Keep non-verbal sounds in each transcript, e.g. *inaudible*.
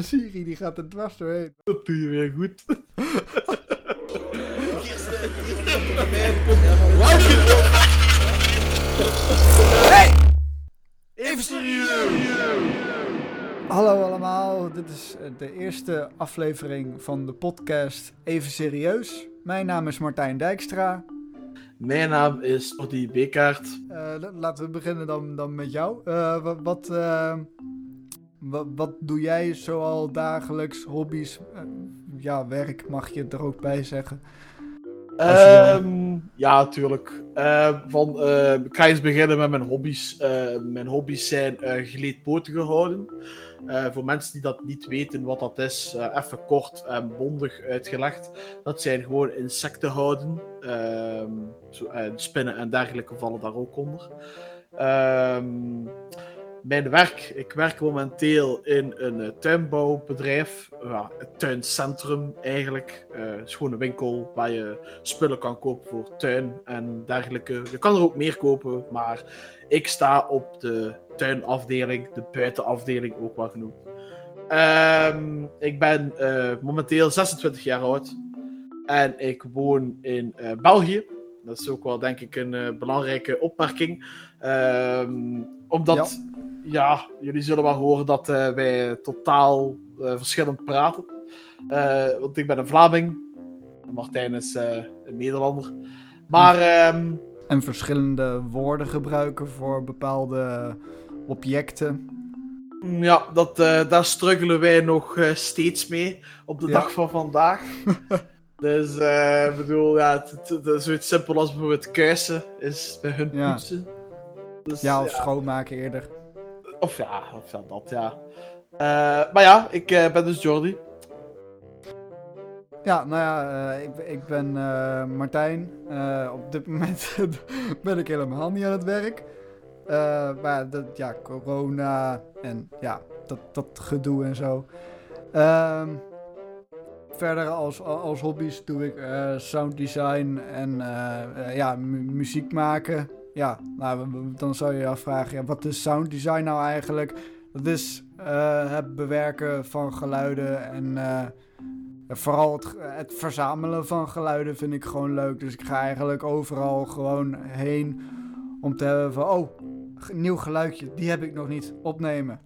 mijn Siri die gaat er dwars doorheen. Dat doe je weer goed. Even serieus! Hallo allemaal, dit is eh, de eerste aflevering van de podcast Even Serieus. Mijn naam is Martijn Dijkstra. Mijn naam is Ordi Bekaert. Uh, laten we beginnen dan, dan met jou. Uh, wat, wat, uh, wat, wat, doe jij zoal dagelijks, hobby's? ja, werk mag je er ook bij zeggen. Um, ja, natuurlijk. van, ik ga eens beginnen met mijn hobby's. mijn hobby's zijn geleedpotige houden. Uh, voor mensen die dat niet weten wat dat is, uh, even kort en bondig uitgelegd. Dat zijn gewoon insecten houden. Uh, spinnen en dergelijke vallen daar ook onder. Ehm, mijn werk, ik werk momenteel in een tuinbouwbedrijf, ja, het tuincentrum eigenlijk. Gewoon een winkel waar je spullen kan kopen voor tuin en dergelijke. Je kan er ook meer kopen, maar ik sta op de tuinafdeling, de buitenafdeling ook wel genoemd. Um, ik ben uh, momenteel 26 jaar oud en ik woon in België. Dat is ook wel, denk ik, een belangrijke opmerking. Um, omdat, ja. ja. jullie zullen wel horen dat wij totaal verschillend praten. want ik ben een Vlaming, Martijn is een Nederlander. Maar. Um, en verschillende woorden gebruiken voor bepaalde objecten. Ja, dat, uh, daar struggelen wij nog uh, steeds mee op de ja. dag van vandaag. *laughs* dus uh, ik bedoel, ja, zoiets simpel als bijvoorbeeld kuisen is bij hun ja. poetsen. Dus, ja, of schoonmaken eerder. Of ja, of ja dat ja. maar ja, ik ben dus Jordi. Ja, nou ja, ik, ik ben Martijn. op dit *laughs* moment ben ik helemaal niet aan het werk. Maar dat, ja, corona en ja, dat, dat gedoe en zo. Uh, verder als, als hobby's doe ik sound design en ja, mu muziek maken. Ja, nou, dan zou je je afvragen, ja, wat is sound design nou eigenlijk? Dat is het bewerken van geluiden en vooral het, het verzamelen van geluiden vind ik gewoon leuk. Dus ik ga eigenlijk overal gewoon heen om te hebben van, oh, nieuw geluidje, die heb ik nog niet. Opnemen.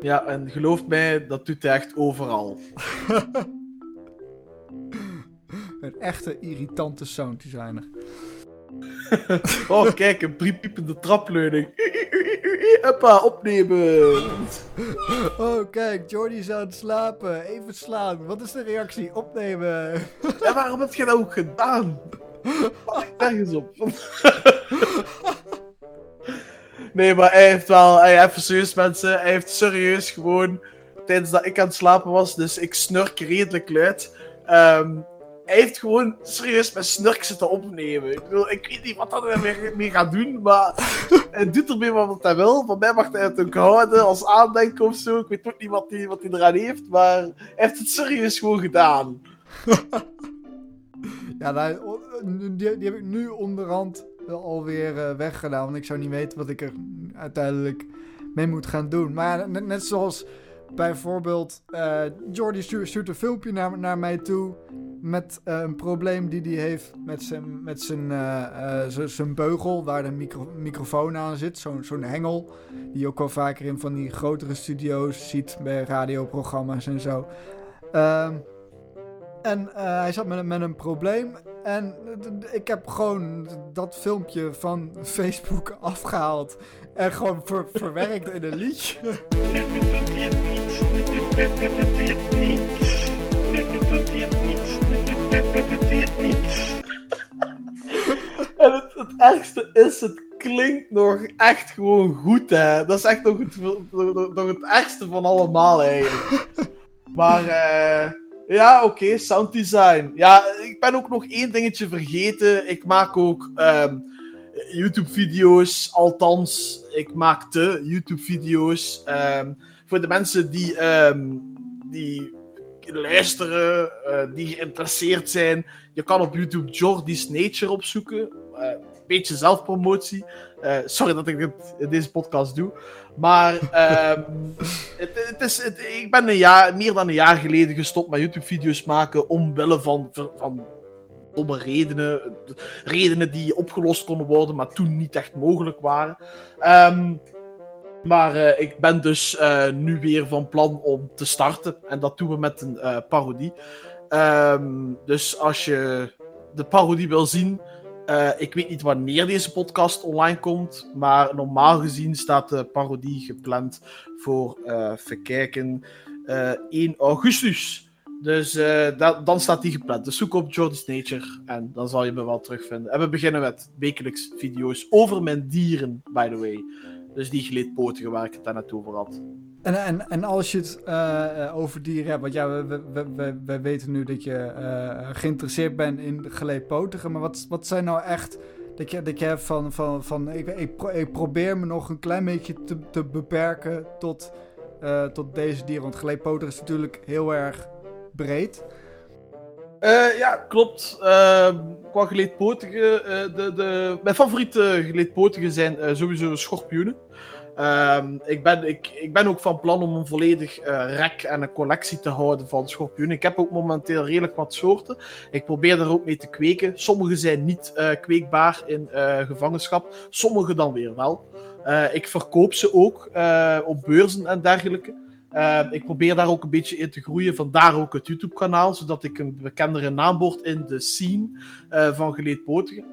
Ja, en geloof mij, dat doet hij echt overal. *laughs* een echte irritante sounddesigner. *laughs* oh, kijk, een priepiepende trapleuning. *laughs* Hoppa, opnemen. Oh, kijk, Jordy is aan het slapen. Even slaan. Wat is de reactie? Opnemen. *laughs* Ja, waarom heb je dat ook gedaan? Ik nergens op. Nee, maar hij heeft wel, hij, even serieus mensen, hij heeft serieus gewoon, tijdens dat ik aan het slapen was, dus ik snurk redelijk luid. Um, hij heeft gewoon serieus mijn snurk zitten opnemen. Ik, bedoel, ik weet niet wat hij ermee mee gaat doen, maar hij doet ermee wat hij wil. Van mij mag hij het ook houden als aandenken of zo. Ik weet ook niet wat hij, wat hij eraan heeft, maar hij heeft het serieus gewoon gedaan. *laughs* ja, nou, die, die heb ik nu onderhand alweer uh, weggedaan. Want ik zou niet weten wat ik er uiteindelijk mee moet gaan doen. Maar net zoals bijvoorbeeld uh, Jordi stuurt, een filmpje naar, naar mij toe. Met uh, een probleem die hij heeft met zijn, met zijn, zijn beugel. Waar de micro, microfoon aan zit. Zo'n zo'n hengel. Die je ook wel vaker in van die grotere studio's ziet. Bij radioprogramma's en zo. Ehm, en hij zat met, met een probleem. En ik heb gewoon dat filmpje van Facebook *laughs* afgehaald. En gewoon ver verwerkt in een liedje. En het, het ergste is, het klinkt nog echt gewoon goed, hè. Dat is echt nog het, nog het ergste van allemaal, eigenlijk. Maar, eh... Ja, oké, okay, sounddesign. Ja, ik ben ook nog één dingetje vergeten. Ik maak ook um, YouTube-video's. Althans, ik maakte YouTube-video's. Um, voor de mensen die, um, die luisteren, uh, die geïnteresseerd zijn. Je kan op YouTube Jordi's Nature opzoeken. Uh, beetje zelfpromotie. Uh, sorry dat ik dit in deze podcast doe. Maar ehm, *laughs* het, het, is, het, ik ben een jaar, meer dan een jaar geleden gestopt met YouTube-video's maken. omwille van, van domme redenen. Redenen die opgelost konden worden, maar toen niet echt mogelijk waren. Um, maar uh, ik ben dus uh, nu weer van plan om te starten. En dat doen we met een parodie. Um, dus als je de parodie wil zien. Ik weet niet wanneer deze podcast online komt. Maar normaal gezien staat de parodie gepland voor, even kijken, 1 augustus. Dus da dan staat die gepland. Dus zoek op Jordan's Nature en dan zal je me wel terugvinden. En we beginnen met wekelijks video's over mijn dieren, by the way. Dus die gleedpotige waar ik het net over had. En, en, en als je het uh, over dieren hebt, want ja, we, we, we, we weten nu dat je uh, geïnteresseerd bent in geleedpotige, maar wat, wat zijn nou echt dat je, dat je hebt van, van, van ik, ik, ik probeer me nog een klein beetje te, te beperken tot, tot deze dieren, want geleedpotige is natuurlijk heel erg breed. Ja, klopt. Qua geleedpotige, uh, de, de, mijn favoriete geleedpotigen zijn sowieso schorpioenen. Ehm, ik, ben, ik, ik ben ook van plan om een volledig rek en een collectie te houden van schorpioenen. Ik heb ook momenteel redelijk wat soorten. Ik probeer er ook mee te kweken. Sommige zijn niet kweekbaar in gevangenschap, sommige dan weer wel. ik verkoop ze ook op beurzen en dergelijke. Uh, ik probeer daar ook een beetje in te groeien. Vandaar ook het YouTube-kanaal, zodat ik een bekendere naam word in de scene uh, van geleedpotigen.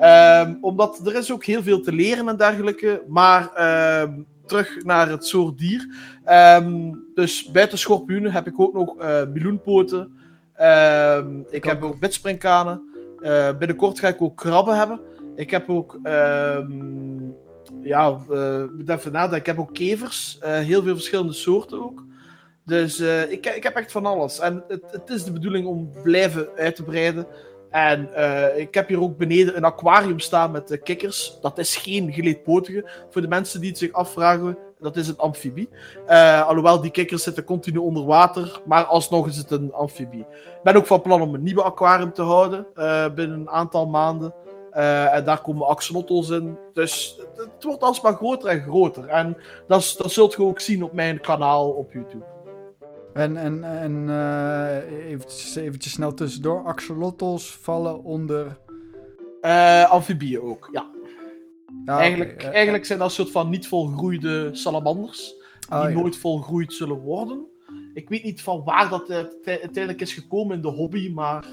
Uh, omdat er is ook heel veel te leren en dergelijke. Maar ehm, terug naar het soort dier. Ehm, dus buiten schorpioenen heb ik ook nog uh, meloenpoten. ik heb ook witspringkanen. Eh, binnenkort ga ik ook krabben hebben. Ik heb ook ja, uh. Ik heb ook kevers. Heel veel verschillende soorten ook. Dus ik, ik heb echt van alles. En het, het is de bedoeling om blijven uit te breiden. En ik heb hier ook beneden een aquarium staan met kikkers. Dat is geen geleedpotige. Voor de mensen die het zich afvragen, dat is een amfibie. alhoewel die kikkers zitten continu onder water, maar alsnog is het een amfibie. Ik ben ook van plan om een nieuwe aquarium te houden binnen een aantal maanden. Uh, en daar komen axolotls in. Dus het, het, wordt alsmaar groter en groter. En dat, dat zult je ook zien op mijn kanaal op YouTube. En, en, en uh, eventjes, eventjes snel tussendoor. Axolotls vallen onder... Uh, amfibieën ook, ja. ja eigenlijk, okay. eigenlijk zijn dat een soort van niet volgroeide salamanders. Oh, die ja. nooit volgroeid zullen worden. Ik weet niet van waar dat uiteindelijk is gekomen in de hobby, maar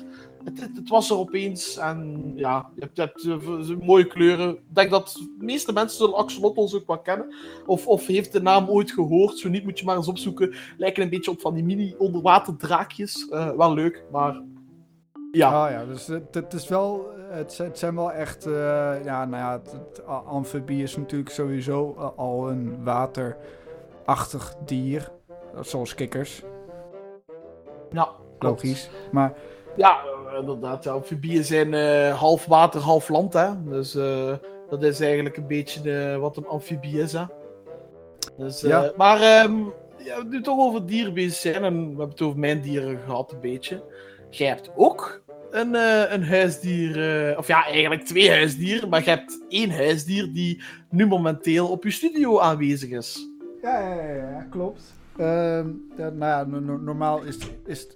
het, het, was er opeens. En ja, je hebt, je hebt uh, mooie kleuren. Ik denk dat de meeste mensen zullen axolotls ook wel kennen. Of, of heeft de naam ooit gehoord. Zo niet moet je maar eens opzoeken. Lijken een beetje op van die mini onderwaterdraakjes. Uh, wel leuk, maar ja. Oh ja, dus het, het is wel... Het, het zijn wel echt... Uh, ja, nou ja, het, het, amfibie is natuurlijk sowieso al een waterachtig dier. Zoals kikkers. Ja, Logisch. Maar ja, inderdaad. Ja, amfibieën zijn uh, half water, half land. Hè? Dus uh, dat is eigenlijk een beetje de, wat een amfibie is. Hè? Dus, uh, ja. Maar um, ja, nu toch over dieren bezig zijn. En we hebben het over mijn dieren gehad, een beetje. Jij hebt ook een, een huisdier. of ja, eigenlijk twee huisdieren. Maar je hebt één huisdier die nu momenteel op je studio aanwezig is. Ja, ja, ja, ja klopt. Uh, ja, nou ja, no normaal is, is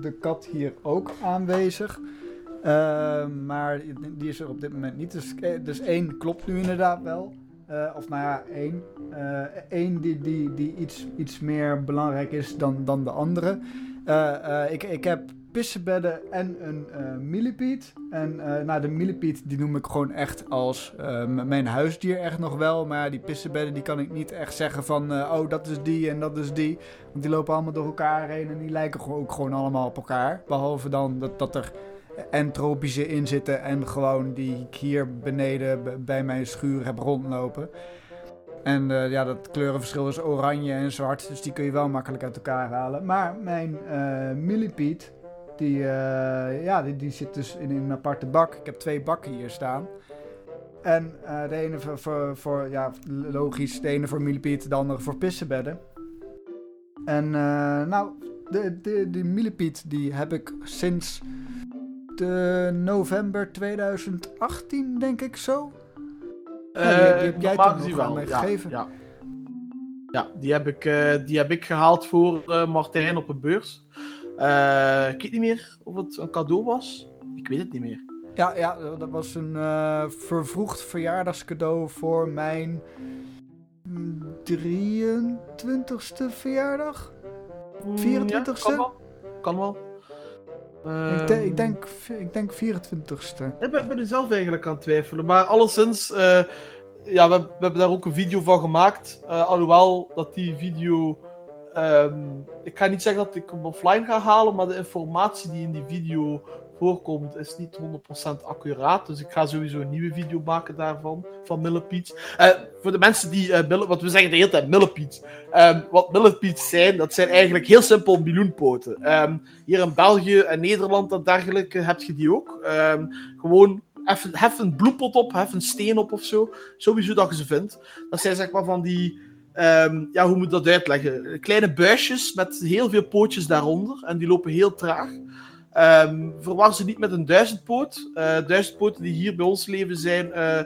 de, kat hier ook aanwezig. Uh, maar die is er op dit moment niet. Dus, dus één klopt nu inderdaad wel. Uh, of nou ja, één. Eén uh, die, die, die iets, iets meer belangrijk is dan, dan de andere. ik, ik heb pissenbedden en een uh, millipede. En uh, nou, de millipede die noem ik gewoon echt als uh, mijn huisdier echt nog wel. Maar die pissenbedden die kan ik niet echt zeggen van... oh, dat is die en dat is die. Want die lopen allemaal door elkaar heen en die lijken ook gewoon allemaal op elkaar. Behalve dan dat, dat er en tropische in zitten en gewoon die ik hier beneden bij mijn schuur heb rondlopen. En ja, dat kleurenverschil is oranje en zwart, dus die kun je wel makkelijk uit elkaar halen. Maar mijn uh, millipede, die, uh, ja, die, die zit dus in, een aparte bak. Ik heb twee bakken hier staan. En uh, de ene voor, voor, voor, ja, logisch, de ene voor millipede, de andere voor pissenbedden. En uh, nou, de, de, die millipede die heb ik sinds de november 2018, denk ik zo. Eh, Ja, die- die heb jij toen nog wel, mij ja, gegeven. Ja, ja die, heb ik, eh, die heb ik gehaald voor eh, Martijn op een beurs. Eh, ik weet niet meer of het een cadeau was. Ik weet het niet meer. Ja, ja, dat was een eh, vervroegd verjaardagscadeau voor mijn mm, 23ste verjaardag. Mm, 24ste? Ja, kan wel. Kan wel. ik, de- Ehm, ik, denk, ik denk 24ste. Ik ben, ben er zelf eigenlijk aan het twijfelen. Maar alleszins, eh, ja, we, we hebben daar ook een video van gemaakt. Alhoewel dat die video. Ehm, ik ga niet zeggen dat ik hem offline ga halen, maar de informatie die in die video voorkomt is niet 100% accuraat. Dus ik ga sowieso een nieuwe video maken daarvan, van Millipedes. Eh voor de mensen die, eh milli- want we zeggen de hele tijd Millipedes. Ehm, wat Millipedes zijn, dat zijn eigenlijk heel simpel miljoenpoten. Ehm, hier in België en Nederland en dergelijke heb je die ook. Gewoon hef een bloempot op, hef een steen op of zo. Sowieso dat je ze vindt. Dat zijn zeg maar van die. Ehm, ja, hoe moet ik dat uitleggen? Kleine buisjes met heel veel pootjes daaronder. En die lopen heel traag. Ehm verwar ze niet met een duizendpoot. Eh duizendpoten die hier bij ons leven zijn eh,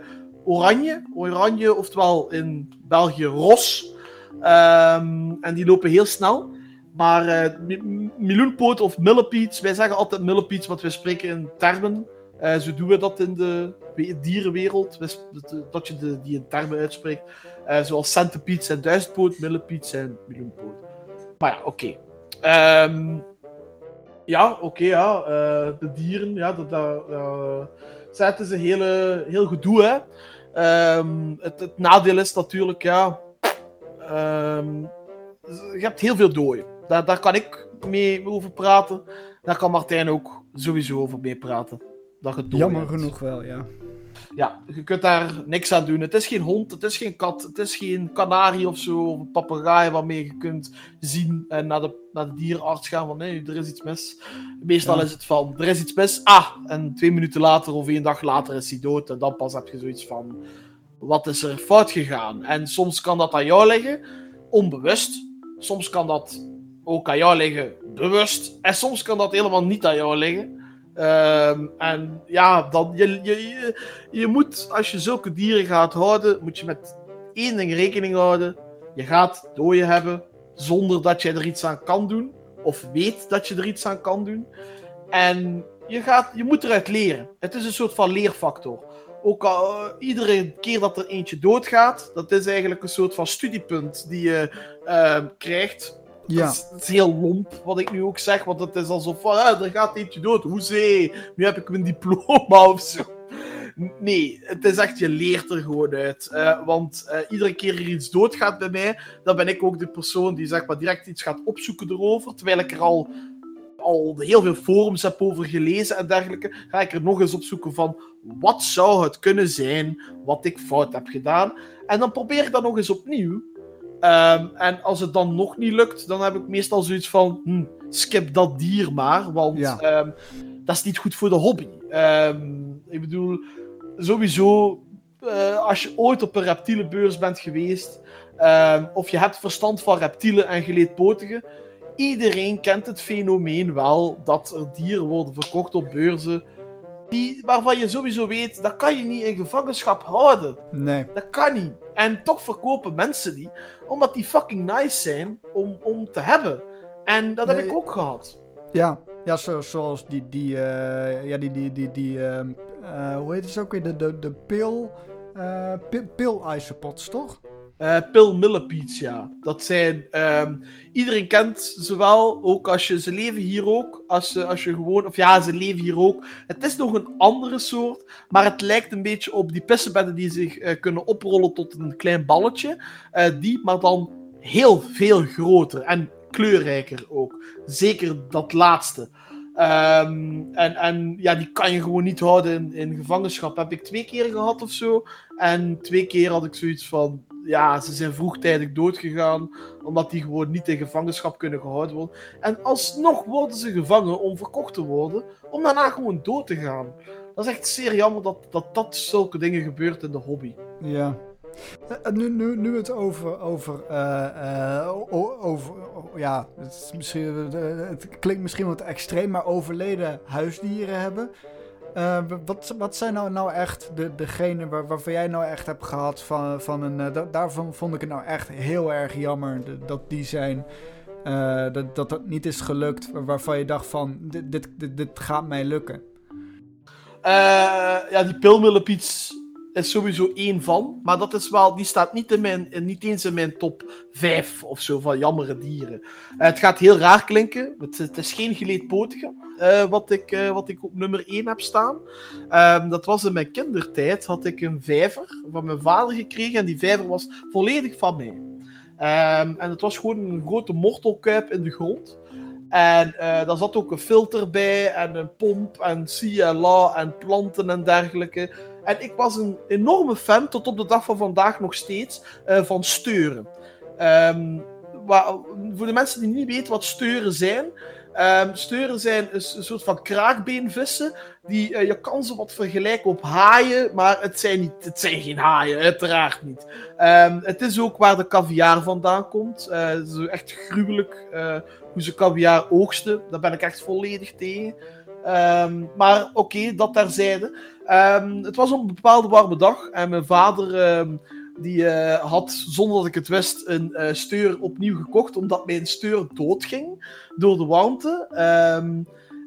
oranje. Oranje, oftewel in België ros. Ehm, en die lopen heel snel. Maar mi- miljoenpoot of millipedes, wij zeggen altijd millipedes, want wij spreken in termen. Zo doen we dat in de we- dierenwereld, dat je de, die in termen uitspreekt. Eh, zoals centipedes en duizendpoot, millipedes en miljoenpoot. Maar ja, oké. Ehm, ja, oké, ja. eh, de dieren, ja, dat, dat, dat, het is een hele, heel gedoe, hè. Ehm, het, het nadeel is natuurlijk, ja... ehm, je hebt heel veel dooien. Daar, daar kan ik mee over praten. Daar kan Martijn ook sowieso over mee praten. Dat Jammer hebt. genoeg wel, ja. Ja, je kunt daar niks aan doen. Het is geen hond, het is geen kat, het is geen kanarie of zo, of een papegaai waarmee je kunt zien en naar de, naar de dierenarts gaan van nee, er is iets mis. Meestal Ja. is het van, er is iets mis, ah, en twee minuten later of één dag later is hij dood en dan pas heb je zoiets van, wat is er fout gegaan? En soms kan dat aan jou liggen, onbewust. Soms kan dat ook aan jou liggen, bewust. En soms kan dat helemaal niet aan jou liggen. Ehm, en ja, dan, je, je, je, moet, als je zulke dieren gaat houden, moet je met één ding rekening houden. Je gaat dooien hebben zonder dat je er iets aan kan doen. Of weet dat je er iets aan kan doen. En je, gaat, je moet eruit leren. Het is een soort van leerfactor. Ook al eh, iedere keer dat er eentje doodgaat, dat is eigenlijk een soort van studiepunt die je eh, krijgt. Ja, dat is heel lomp wat ik nu ook zeg, want het is alsof van, ah, er gaat eentje dood, hoezee, nu heb ik mijn diploma of zo. Nee, het is echt, je leert er gewoon uit. Eh, want eh, iedere keer er iets doodgaat bij mij, dan ben ik ook de persoon die zeg maar direct iets gaat opzoeken erover, terwijl ik er al, al heel veel forums heb over gelezen en dergelijke, ga ik er nog eens opzoeken van, wat zou het kunnen zijn wat ik fout heb gedaan? En dan probeer ik dat nog eens opnieuw. Ehm, en als het dan nog niet lukt, dan heb ik meestal zoiets van: hm, skip dat dier maar, want Ja. ehm, dat is niet goed voor de hobby. Ehm, ik bedoel, sowieso, eh, als je ooit op een reptielenbeurs bent geweest, of je hebt verstand van reptielen en geleedpotigen, iedereen kent het fenomeen wel dat er dieren worden verkocht op beurzen. Die, waarvan je sowieso weet, dat kan je niet in gevangenschap houden. nee. Dat kan niet. En toch verkopen mensen die, omdat die fucking nice zijn om, om te hebben. En dat heb Nee. ik ook gehad. Ja, ja zo, zoals die, die, eh, ja, die, die, die, die ehm, eh, hoe heet het ook weer? De, de, de pil, eh pil, pil toch? Eh Pil ja. Dat zijn... ehm, iedereen kent ze wel, ook als je... Ze leven hier ook, als, als je gewoon... Of ja, ze leven hier ook. Het is nog een andere soort, maar het lijkt een beetje op die pissenbedden die zich eh, kunnen oprollen tot een klein balletje. Eh, die, maar dan heel veel groter en kleurrijker ook. Zeker dat laatste. Ehm, en, en ja, die kan je gewoon niet houden in, in gevangenschap. Heb ik twee keer gehad of zo. En twee keer had ik zoiets van. Ja, ze zijn vroegtijdig doodgegaan. Omdat die gewoon niet in gevangenschap kunnen gehouden worden. En alsnog worden ze gevangen om verkocht te worden. Om daarna gewoon dood te gaan. Dat is echt zeer jammer dat dat, dat zulke dingen gebeurt in de hobby. Ja. Uh, nu, nu, nu het over, over, uh, over ja, het, is misschien, het klinkt misschien wat extreem, maar overleden huisdieren hebben. Wat, wat zijn nou, nou echt de, degenen waar, waarvan jij nou echt hebt gehad van, van een... daarvan vond ik het nou echt heel erg jammer dat die zijn... dat, dat dat niet is gelukt waarvan je dacht van dit, dit, dit, dit gaat mij lukken. ja, die pilmillenpiets is sowieso één van. Maar dat is wel, die staat niet, in mijn, niet eens in mijn top 5 of zo van jammere dieren. Uh, het gaat heel raar klinken. Het, is geen geleedpotige. Uh, wat, ik, uh, wat ik op nummer 1 heb staan. Um, dat was in mijn kindertijd. Had ik een vijver van mijn vader gekregen. En die vijver was volledig van mij. Um, en het was gewoon een grote mortelkuip in de grond. En daar zat ook een filter bij, en een pomp, en CLA, en planten en dergelijke. En ik was een enorme fan, tot op de dag van vandaag nog steeds, uh, van steuren. Waar, voor de mensen die niet weten wat steuren zijn. Um, steuren zijn een, soort van kraakbeenvissen. Die, uh, je kan ze wat vergelijken op haaien, maar het zijn, niet, het zijn geen haaien, uiteraard niet. Um, het is ook waar de caviar vandaan komt. Uh, het is echt gruwelijk uh, hoe ze caviar oogsten. Daar ben ik echt volledig tegen. Um, maar oké, dat terzijde. Um, het was een bepaalde warme dag en mijn vader um, die, uh, had, zonder dat ik het wist, een uh, steur opnieuw gekocht, omdat mijn steur doodging door de warmte.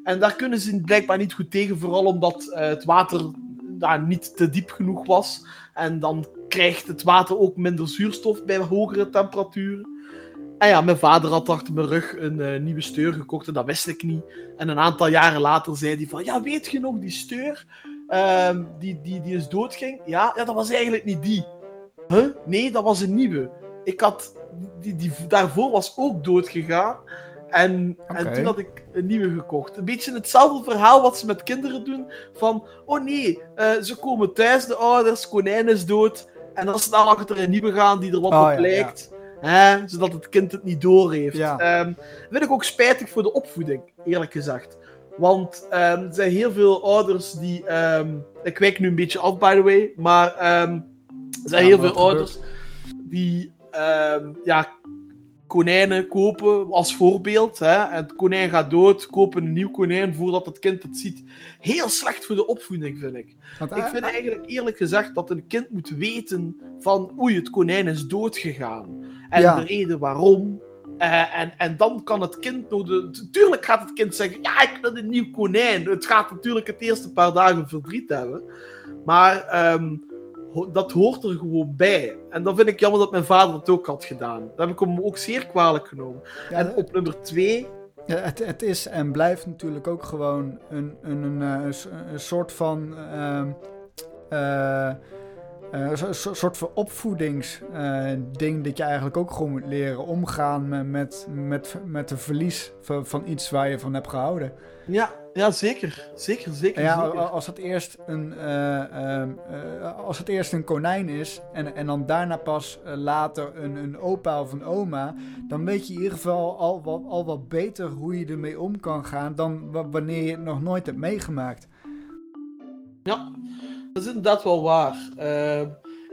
en daar kunnen ze blijkbaar niet goed tegen, vooral omdat uh, het water nou, niet te diep genoeg was. En dan krijgt het water ook minder zuurstof bij hogere temperaturen. En ja, mijn vader had achter mijn rug een uh, nieuwe steur gekocht en dat wist ik niet. En een aantal jaren later zei hij van, ja, weet je nog, die steur, uh, die, die, die is doodging? Ja, ja, dat was eigenlijk niet die. Huh? Nee, dat was een nieuwe. Ik had, die, die daarvoor was ook doodgegaan. En, okay. en toen had ik een nieuwe gekocht. Een beetje hetzelfde verhaal wat ze met kinderen doen. Van, oh nee, uh, ze komen thuis, de ouders, konijn is dood. En dan snel achter een nieuwe gaan die er wat oh, op lijkt. Ja. Hè, zodat het kind het niet doorheeft. Ja. Um, vind ik ook spijtig voor de opvoeding, eerlijk gezegd. Want um, er zijn heel veel ouders die. Um, ik wijk nu een beetje af, by the way. Maar er zijn ja, heel veel ouders die ja, konijnen kopen als voorbeeld. Hè? En het konijn gaat dood, kopen een nieuw konijn voordat het kind het ziet. Heel slecht voor de opvoeding, vind ik. Want, ik vind eigenlijk eerlijk gezegd dat een kind moet weten van oei, het konijn is doodgegaan. En ja. de reden waarom. Uh, en, en dan kan het kind de. Tuurlijk gaat het kind zeggen: Ja, ik wil een nieuw konijn. Het gaat natuurlijk het eerste paar dagen verdriet hebben. Maar um, dat hoort er gewoon bij. En dan vind ik jammer dat mijn vader dat ook had gedaan. Dat heb ik hem ook zeer kwalijk genomen. Ja, en op nummer twee. Ja, het, het is en blijft natuurlijk ook gewoon een, een, een, een, een soort van. Uh, uh, een soort van opvoedingsding uh, dat je eigenlijk ook gewoon moet leren omgaan met, met, met, met een verlies van, van iets waar je van hebt gehouden. Ja, ja zeker. Zeker, zeker. Ja. Als, het eerst een, uh, als het eerst een konijn is en, en dan daarna pas later een, een opa of een oma, dan weet je in ieder geval al, al, al wat beter hoe je ermee om kan gaan dan wanneer je het nog nooit hebt meegemaakt. Ja, dat is inderdaad wel waar. Uh,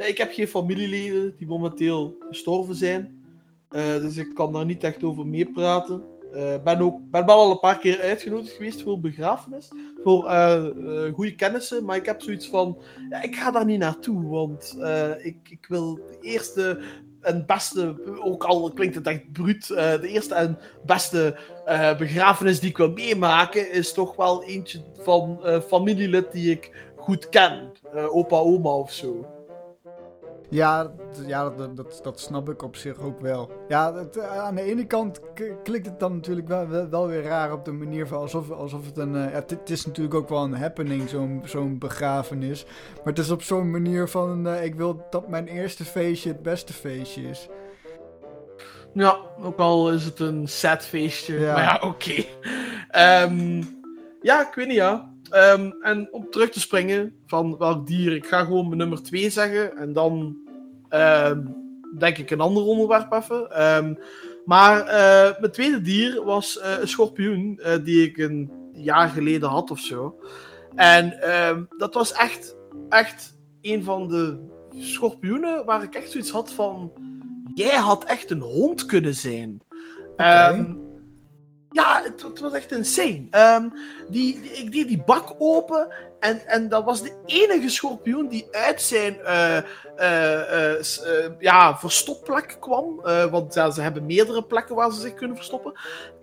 ik heb geen familieleden die momenteel gestorven zijn. Uh, dus ik kan daar niet echt over meepraten. Ik uh, ben, ook, ben wel al een paar keer uitgenodigd geweest voor begrafenis. Voor goede kennissen. Maar ik heb zoiets van... Ja, ik ga daar niet naartoe. Want ik, ik wil de eerste en beste... Ook al klinkt het echt bruut. de eerste en beste begrafenis die ik wil meemaken... is toch wel eentje van familielid die ik goed ken. Uh, opa, oma of zo. Ja, ja dat, dat, dat, snap ik op zich ook wel. Ja, het, eh, aan de ene kant klinkt het dan natuurlijk wel, wel, wel, weer raar op de manier van alsof, alsof het een. Uh, ja, het, is natuurlijk ook wel een happening, zo'n zo'n begrafenis. Maar het is op zo'n manier van: uh, ik wil dat mijn eerste feestje het beste feestje is. Ja, ook al is het een sad feestje. Ja. Maar ja, oké. Okay. Um, ja, ik weet niet, ja. Um, en om terug te springen van welk dier, ik ga gewoon mijn nummer 2 zeggen en dan um, denk ik een ander onderwerp even. Um, maar uh, mijn tweede dier was uh, een schorpioen uh, die ik een jaar geleden had of zo. En dat was echt, echt een van de schorpioenen waar ik echt zoiets had van... Jij had echt een hond kunnen zijn. Oké. Ja, het, het was echt insane. Ehm, die, die, ik deed die bak open en, en dat was de enige schorpioen die uit zijn eh, ja, verstopplek kwam. Want ja, ze hebben meerdere plekken waar ze zich kunnen verstoppen.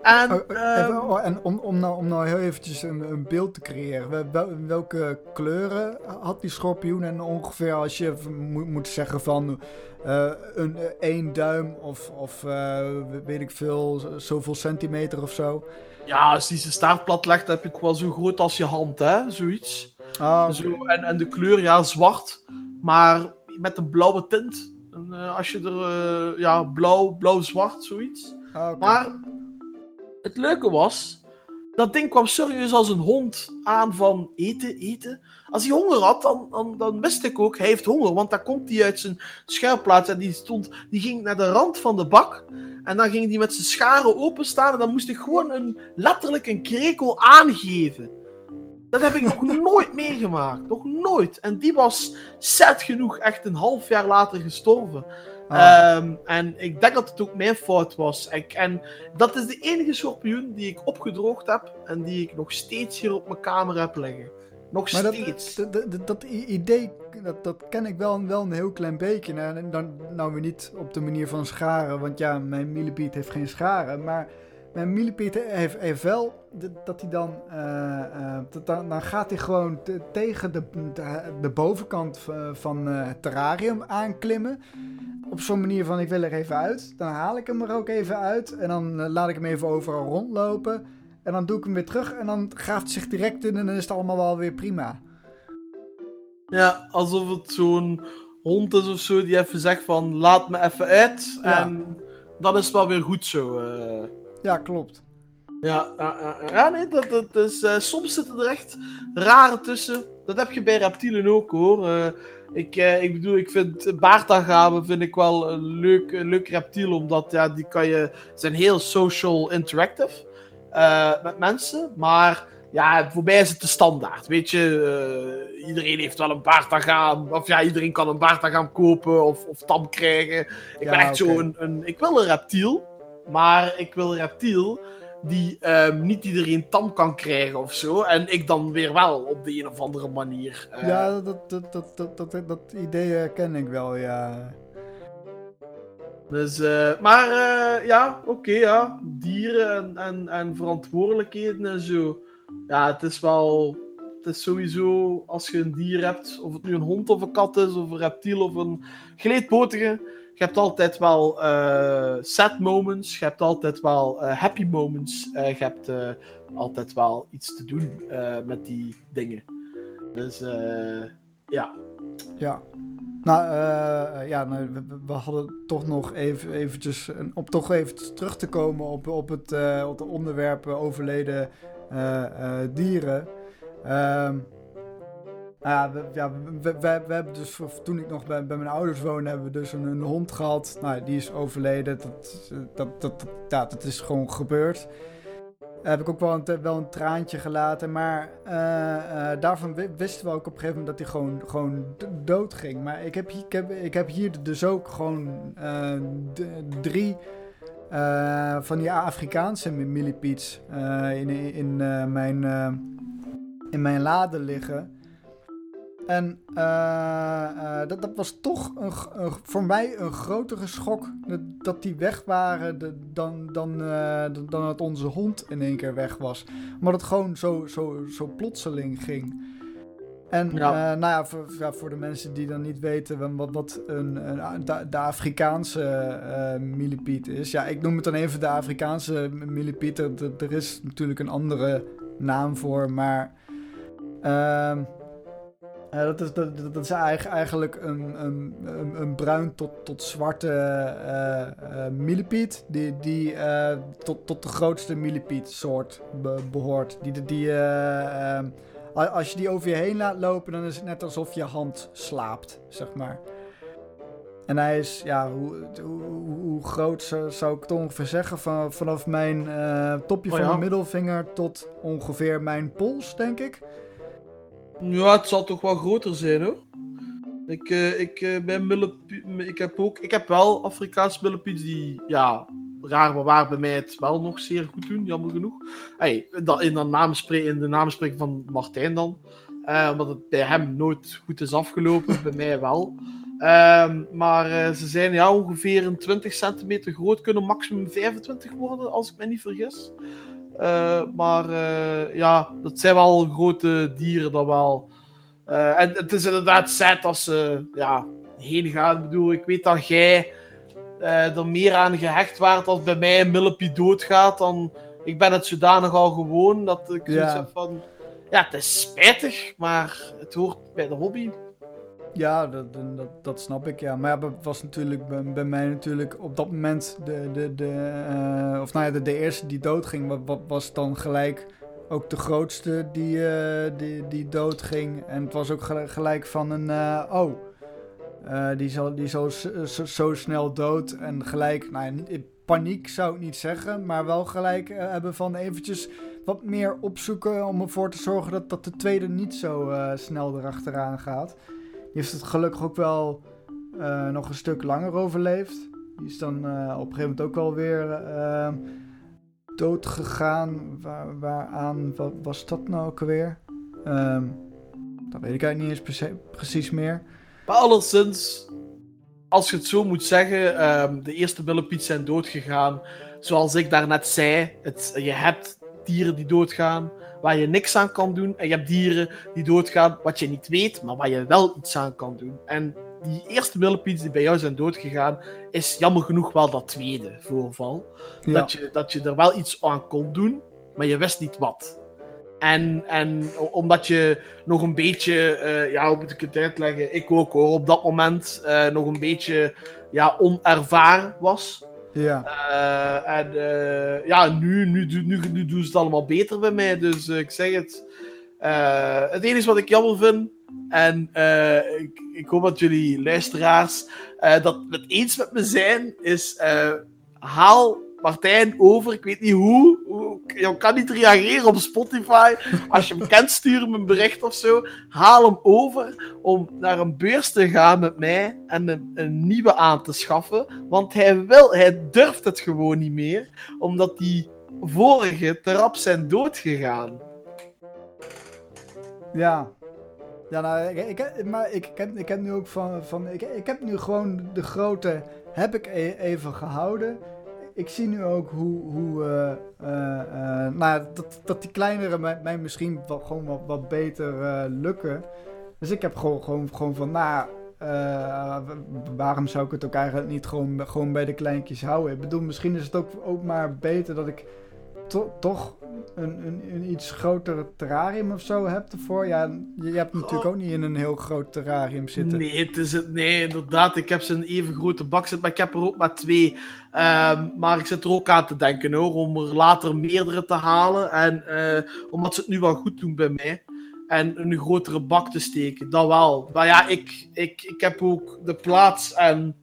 En, ehm, even, oh, en om, om, nou, om nou heel eventjes een, een beeld te creëren. wel- wel- welke kleuren had die schorpioen? En ongeveer als je moet zeggen van eh, een eh, één duim of, of eh, weet ik veel, zoveel centimeter of zo. ja, als die zijn staart plat legt, heb je het wel zo groot als je hand, hè? Zoiets. Ah. Zo, en, en de kleur, ja, zwart. Maar met een blauwe tint. En, als je er, ja, blauw, blauw-zwart, zoiets. Ah. Maar het leuke was, dat ding kwam serieus als een hond aan van eten, eten. Als hij honger had, dan, dan, dan wist ik ook, hij heeft honger. Want dan komt hij uit zijn schuilplaats en die, stond, die ging naar de rand van de bak. En dan ging hij met zijn scharen openstaan en dan moest ik gewoon een, letterlijk een krekel aangeven. Dat heb ik nog *laughs* nooit meegemaakt. Nog nooit. En die was zet genoeg echt een half jaar later gestorven. Ah. Ehm, en ik denk dat het ook mijn fout was. Ik, en dat is de enige schorpioen die ik opgedroogd heb en die ik nog steeds hier op mijn kamer heb liggen. Nog Maar steeds. dat, dat, dat idee, dat, dat ken ik wel, wel een heel klein beetje. Nou, en dan, nou weer niet op de manier van scharen, want ja, mijn millipeet heeft geen scharen. Maar mijn millipeet heeft, heeft wel dat hij dan, eh, eh, dat dan, dan gaat hij gewoon te- tegen de, de, de bovenkant v- van eh, het terrarium aanklimmen. Op zo'n manier van ik wil er even uit. Dan haal ik hem er ook even uit. En dan eh, laat ik hem even overal rondlopen. En dan doe ik hem weer terug en dan graaft hij zich direct in en dan is het allemaal wel weer prima. Ja, alsof het zo'n hond is of zo die even zegt van laat me even uit. Ja. En dan is het wel weer goed zo. eh. Ja, klopt. Ja, ja, ja, nee, dat, dat is, eh, soms zitten er echt rare tussen. Dat heb je bij reptielen ook hoor. Ik, eh, ik bedoel, ik vind baardagamen vind ik wel een leuk, een leuk reptiel, omdat ja, die kan je, zijn heel social interactive eh, met mensen. Maar ja, voor mij is het de standaard. Weet je, eh, iedereen heeft wel een baardagaam. Of ja, iedereen kan een baardagaam kopen of, of tam krijgen. Ik Ja, ben echt oké. zo een. Ik wil een reptiel, maar ik wil een reptiel die ehm, niet iedereen tam kan krijgen of zo. En ik dan weer wel op de een of andere manier. eh, ja, dat, dat, dat, dat, dat, dat idee ken ik wel, ja. Dus, eh, maar eh, ja, oké, ja. Dieren en, en, en verantwoordelijkheden en zo. Ja, het is wel. Het is sowieso, als je een dier hebt, of het nu een hond of een kat is, of een reptiel of een geleedpotige, je hebt altijd wel eh, sad moments, je hebt altijd wel eh, happy moments, eh, je hebt altijd wel iets te doen met die dingen. Dus ja. Ja. Nou, ja, nou, we, hadden toch nog even, eventjes, om toch even terug te komen op, op, het, op het onderwerp overleden dieren. Ehm, ja, we, ja we, we, we- hebben dus, toen ik nog bij, bij mijn ouders woonde, hebben we dus een, een hond gehad. Nou, die is overleden. Dat, dat, dat, dat, dat is gewoon gebeurd. Heb ik ook wel een, wel een traantje gelaten. Maar eh, eh, daarvan wi- wisten we ook op een gegeven moment dat hij gewoon, gewoon dood ging. Maar ik heb, ik, heb, ik heb hier dus ook gewoon eh, drie van die Afrikaanse mi- millipedes in, in, mijn, in mijn lade liggen. En eh, eh, dat, dat was toch een, voor mij een grotere schok dat, dat die weg waren de- dan, dan, eh, dan dan dat onze hond in één keer weg was. Maar het gewoon zo, zo, zo plotseling ging. En Ja. nou ja voor, ja, voor de mensen die dan niet weten wa- wat, wat een, een, de, de Afrikaanse millipeet is. Ja, ik noem het dan even de Afrikaanse millipeet. Er, er- er is natuurlijk een andere naam voor, maar... dat, is, dat, dat is eigenlijk een, een, een, een bruin tot, tot zwarte millipeet. Die, die eh, tot, tot de grootste millipeet soort be- behoort. Die, die, eh, ehm, als je die over je heen laat lopen, dan is het net alsof je hand slaapt, zeg maar. En hij is, ja, hoe, hoe, hoe groot zou, ik het ongeveer zeggen? Van, vanaf mijn topje Oh van mijn middelvinger tot ongeveer mijn pols, denk ik. Ja, het zal toch wel groter zijn hoor. Ik, uh, ik, uh, ben ik, heb ook, ik heb wel Afrikaanse millepiets die, ja, raar maar waar bij mij het wel nog zeer goed doen, jammer genoeg. Hey, in, de namenspreek, in de namenspreking van Martijn dan. Uh, omdat het bij hem nooit goed is afgelopen, bij mij wel. Um, maar ze zijn ja, ongeveer een 20 centimeter groot, kunnen maximum 25 worden, als ik me niet vergis. Maar ja, dat zijn wel grote dieren dan wel. Uh, en het is inderdaad sad als ze ja, heen gaan. Ik bedoel, ik weet dat jij er meer aan gehecht waart als bij mij een millipie doodgaat. Dan, ik ben het zodanig al gewoon dat ik ja. zoiets heb van... Ja, het is spijtig, maar het hoort bij de hobby. Ja, dat, dat, dat snap ik, ja. Maar was natuurlijk bij, mij natuurlijk op dat moment de, de, de, uh, of nou ja, de, eerste die doodging, wat, was dan gelijk ook de grootste die, uh, die, die doodging. En het was ook gelijk van een, uh, oh, die, zal, die zo, zo, zo, snel dood. En gelijk, nou, paniek zou ik niet zeggen, maar wel gelijk hebben van eventjes wat meer opzoeken om ervoor te zorgen dat, dat de tweede niet zo snel erachteraan gaat. Heeft het gelukkig ook wel nog een stuk langer overleefd. Die is dan op een gegeven moment ook wel weer dood gegaan. Waar, waaraan, wat was dat nou ook alweer? Um, dat weet ik eigenlijk niet eens precies meer. Maar alleszins, als je het zo moet zeggen, um, de eerste billenpiet zijn doodgegaan. Zoals ik daarnet zei, het, je hebt dieren die doodgaan waar je niks aan kan doen. En je hebt dieren die doodgaan wat je niet weet, maar waar je wel iets aan kan doen. En die eerste millipedes die bij jou zijn doodgegaan, is jammer genoeg wel dat tweede voorval. Dat, je, dat je er wel iets aan kon doen, maar je wist niet wat. En, en omdat je nog een beetje, uh, ja, hoe moet ik het uitleggen? Ik ook hoor, op dat moment uh, nog een beetje ja, onervaren was. Ja. Uh, en ja, nu, nu, nu, nu, doen ze het allemaal beter bij mij. Dus ik zeg het. het enige wat ik jammer vind, en ik, ik, hoop dat jullie luisteraars dat het eens met me zijn, is haal Martijn over. Ik weet niet hoe. Je kan niet reageren op Spotify. Als je hem kent, stuur hem een bericht of zo. Haal hem over om naar een beurs te gaan met mij en een, een nieuwe aan te schaffen. Want hij wil, hij durft het gewoon niet meer, omdat die vorige te rap zijn doodgegaan. Ja, ja, nou, ik, ik, maar ik, ik, heb, ik heb nu ook van, van ik, ik heb nu gewoon de grote, heb ik e, even gehouden. Ik zie nu ook hoe, hoe uh, uh, nou, dat, dat die kleinere mij, mij misschien wat, gewoon wat, wat beter lukken. Dus ik heb gewoon, gewoon, gewoon van, nou, waarom zou ik het ook eigenlijk niet gewoon, gewoon bij de kleintjes houden? Ik bedoel, misschien is het ook, ook maar beter dat ik to, toch een, een, een, iets grotere terrarium of zo hebt ervoor. Ja, je hebt natuurlijk ook niet in een heel groot terrarium zitten. Nee, het is het, nee inderdaad. Ik heb ze een even grote bak zitten, maar ik heb er ook maar twee. Um, maar ik zit er ook aan te denken hoor, om er later meerdere te halen. En uh, omdat ze het nu wel goed doen bij mij. En een grotere bak te steken, dat wel. Maar ja, ik, ik, ik heb ook de plaats en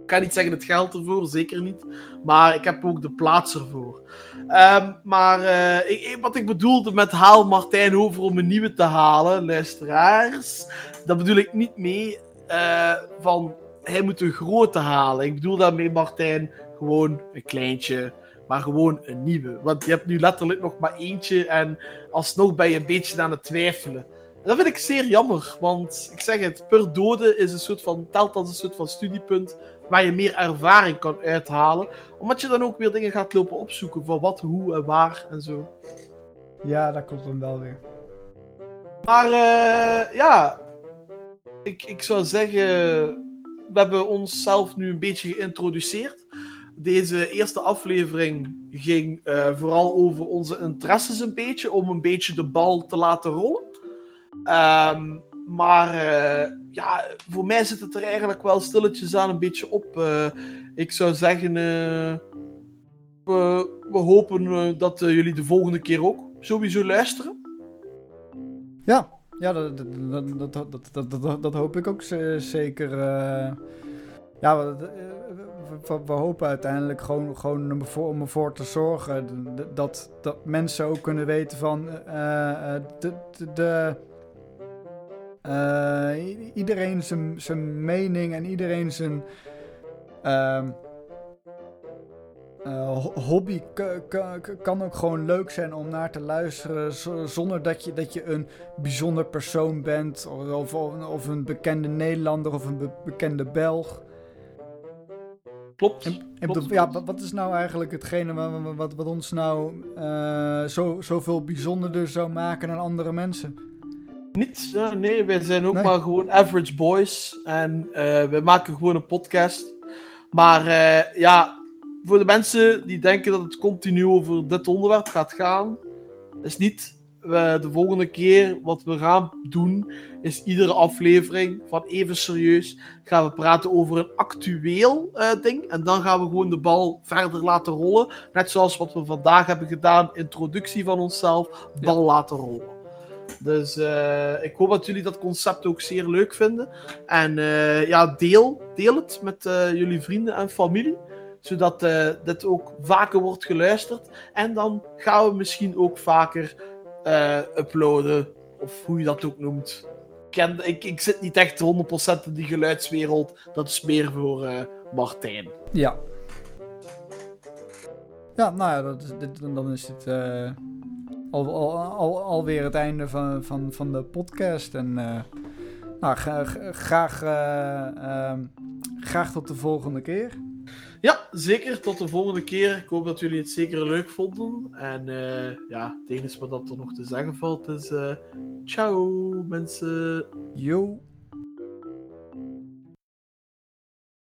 ik kan niet zeggen het geld ervoor, zeker niet. Maar ik heb ook de plaats ervoor. Um, maar uh, ik, wat ik bedoelde met haal Martijn over om een nieuwe te halen, luisteraars. Dat bedoel ik niet mee uh, van hij moet een grote halen. Ik bedoel daarmee Martijn gewoon een kleintje. Maar gewoon een nieuwe. Want je hebt nu letterlijk nog maar eentje. En alsnog ben je een beetje aan het twijfelen. En dat vind ik zeer jammer. Want ik zeg het, per dode is een soort van, telt als een soort van studiepunt waar je meer ervaring kan uithalen. Omdat je dan ook weer dingen gaat lopen opzoeken van wat, hoe en waar en zo. Ja, dat komt dan wel weer. Maar uh, ja, ik, ik zou zeggen, we hebben onszelf nu een beetje geïntroduceerd. Deze eerste aflevering ging uh, vooral over onze interesses een beetje, om een beetje de bal te laten rollen. Um, maar uh, ja, voor mij zit het er eigenlijk wel stilletjes aan een beetje op. Uh, ik zou zeggen, uh, we, we, hopen dat jullie de volgende keer ook sowieso luisteren. Ja, ja dat, dat, dat, dat, hoop ik ook zeker. ja, we, we, hopen uiteindelijk gewoon, gewoon om, ervoor, ervoor te zorgen dat, dat mensen ook kunnen weten van de, de eh, i- iedereen zijn, zijn mening en iedereen zijn eh, ho- hobby kan ook gewoon leuk zijn om naar te luisteren zonder dat je, dat je een bijzonder persoon bent of, of, of een bekende Nederlander of een be- bekende Belg. Klopt. En, en klopt, bedoel, ja, wat, is nou eigenlijk hetgene wa- wa- wat, wat, ons nou eh, zo, zoveel bijzonderder zou maken dan andere mensen? Niet, ja, nee, wij zijn ook Nee. maar gewoon average boys. En eh we maken gewoon een podcast. Maar eh, ja, voor de mensen die denken dat het continu over dit onderwerp gaat gaan, is niet. We, de volgende keer wat we gaan doen, is iedere aflevering van even serieus gaan we praten over een actueel eh, ding. En dan gaan we gewoon de bal verder laten rollen. Net zoals wat we vandaag hebben gedaan, introductie van onszelf, bal laten rollen. Dus eh, ik hoop dat jullie dat concept ook zeer leuk vinden. En eh, ja, deel, deel het met eh, jullie vrienden en familie. Zodat dit ook vaker wordt geluisterd. En dan gaan we misschien ook vaker uploaden. Of hoe je dat ook noemt. Ik, ik, zit niet echt 100% in die geluidswereld. Dat is meer voor Martijn. Ja. Ja, nou ja, dat dan is het al, al, al, alweer het einde van, van, van de podcast. En eh, nou, gra- gra- graag, eh, ehm, graag tot de volgende keer. Ja, zeker. Tot de volgende keer. Ik hoop dat jullie het zeker leuk vonden. En eh, ja, het enige wat dat er nog te zeggen valt is... eh ciao, mensen. Yo.